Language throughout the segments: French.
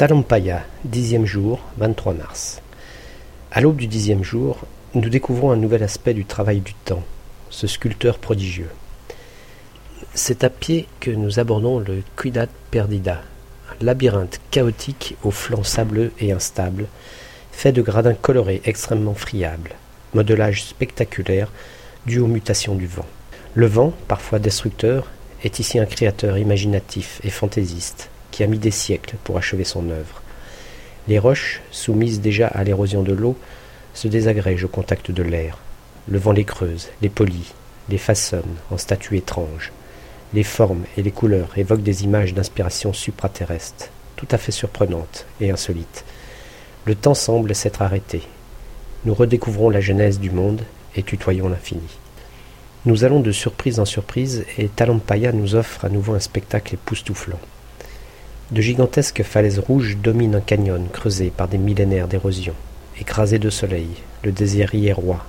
Talampaya, dixième jour, 23 mars. À l'aube du dixième jour, nous découvrons un nouvel aspect du travail du temps, ce sculpteur prodigieux. C'est à pied que nous abordons le Cuidad Perdida, un labyrinthe chaotique aux flancs sableux et instables, fait de gradins colorés extrêmement friables, modelage spectaculaire dû aux mutations du vent. Le vent, parfois destructeur, est ici un créateur imaginatif et fantaisiste qui a mis des siècles pour achever son œuvre. Les roches, soumises déjà à l'érosion de l'eau, se désagrègent au contact de l'air. Le vent les creuse, les polit, les façonne en statues étranges. Les formes et les couleurs évoquent des images d'inspiration supraterrestre, tout à fait surprenantes et insolites. Le temps semble s'être arrêté. Nous redécouvrons la genèse du monde et tutoyons l'infini. Nous allons de surprise en surprise et Talampaya nous offre à nouveau un spectacle époustouflant. De gigantesques falaises rouges dominent un canyon creusé par des millénaires d'érosion. Écrasé de soleil, le désert y est roi.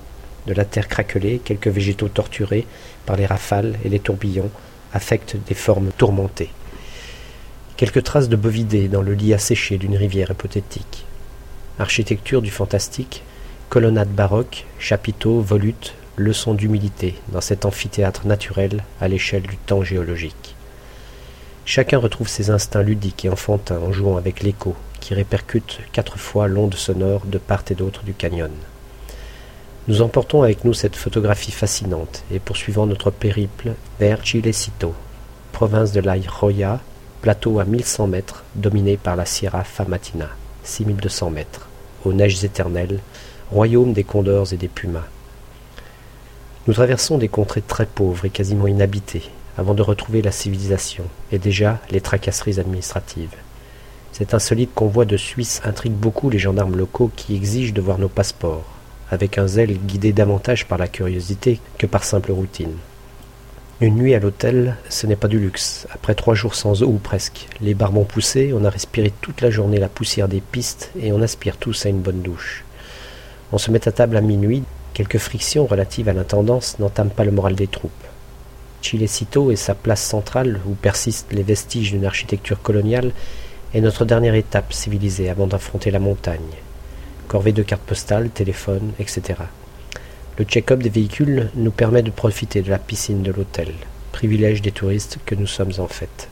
De la terre craquelée, quelques végétaux torturés par les rafales et les tourbillons affectent des formes tourmentées. Quelques traces de bovidés dans le lit asséché d'une rivière hypothétique. Architecture du fantastique, colonnades baroques, chapiteaux, volutes, leçons d'humilité dans cet amphithéâtre naturel à l'échelle du temps géologique. Chacun retrouve ses instincts ludiques et enfantins en jouant avec l'écho qui répercute quatre fois l'onde sonore de part et d'autre du canyon. Nous emportons avec nous cette photographie fascinante et poursuivons notre périple vers Chilecito, province de la Joya, plateau à 1100 mètres dominé par la Sierra Famatina, 6200 mètres, aux neiges éternelles, royaume des condors et des pumas. Nous traversons des contrées très pauvres et quasiment inhabitées, avant de retrouver la civilisation, et déjà les tracasseries administratives. Cet insolite convoi de Suisse intrigue beaucoup les gendarmes locaux qui exigent de voir nos passeports, avec un zèle guidé davantage par la curiosité que par simple routine. Une nuit à l'hôtel, ce n'est pas du luxe. Après trois jours sans eau ou presque, les barbons poussés, on a respiré toute la journée la poussière des pistes et on aspire tous à une bonne douche. On se met à table à minuit, quelques frictions relatives à l'intendance n'entament pas le moral des troupes. Chilecito et sa place centrale, où persistent les vestiges d'une architecture coloniale, est notre dernière étape civilisée avant d'affronter la montagne. Corvée de cartes postales, téléphone, etc. Le check-up des véhicules nous permet de profiter de la piscine de l'hôtel, privilège des touristes que nous sommes en fait.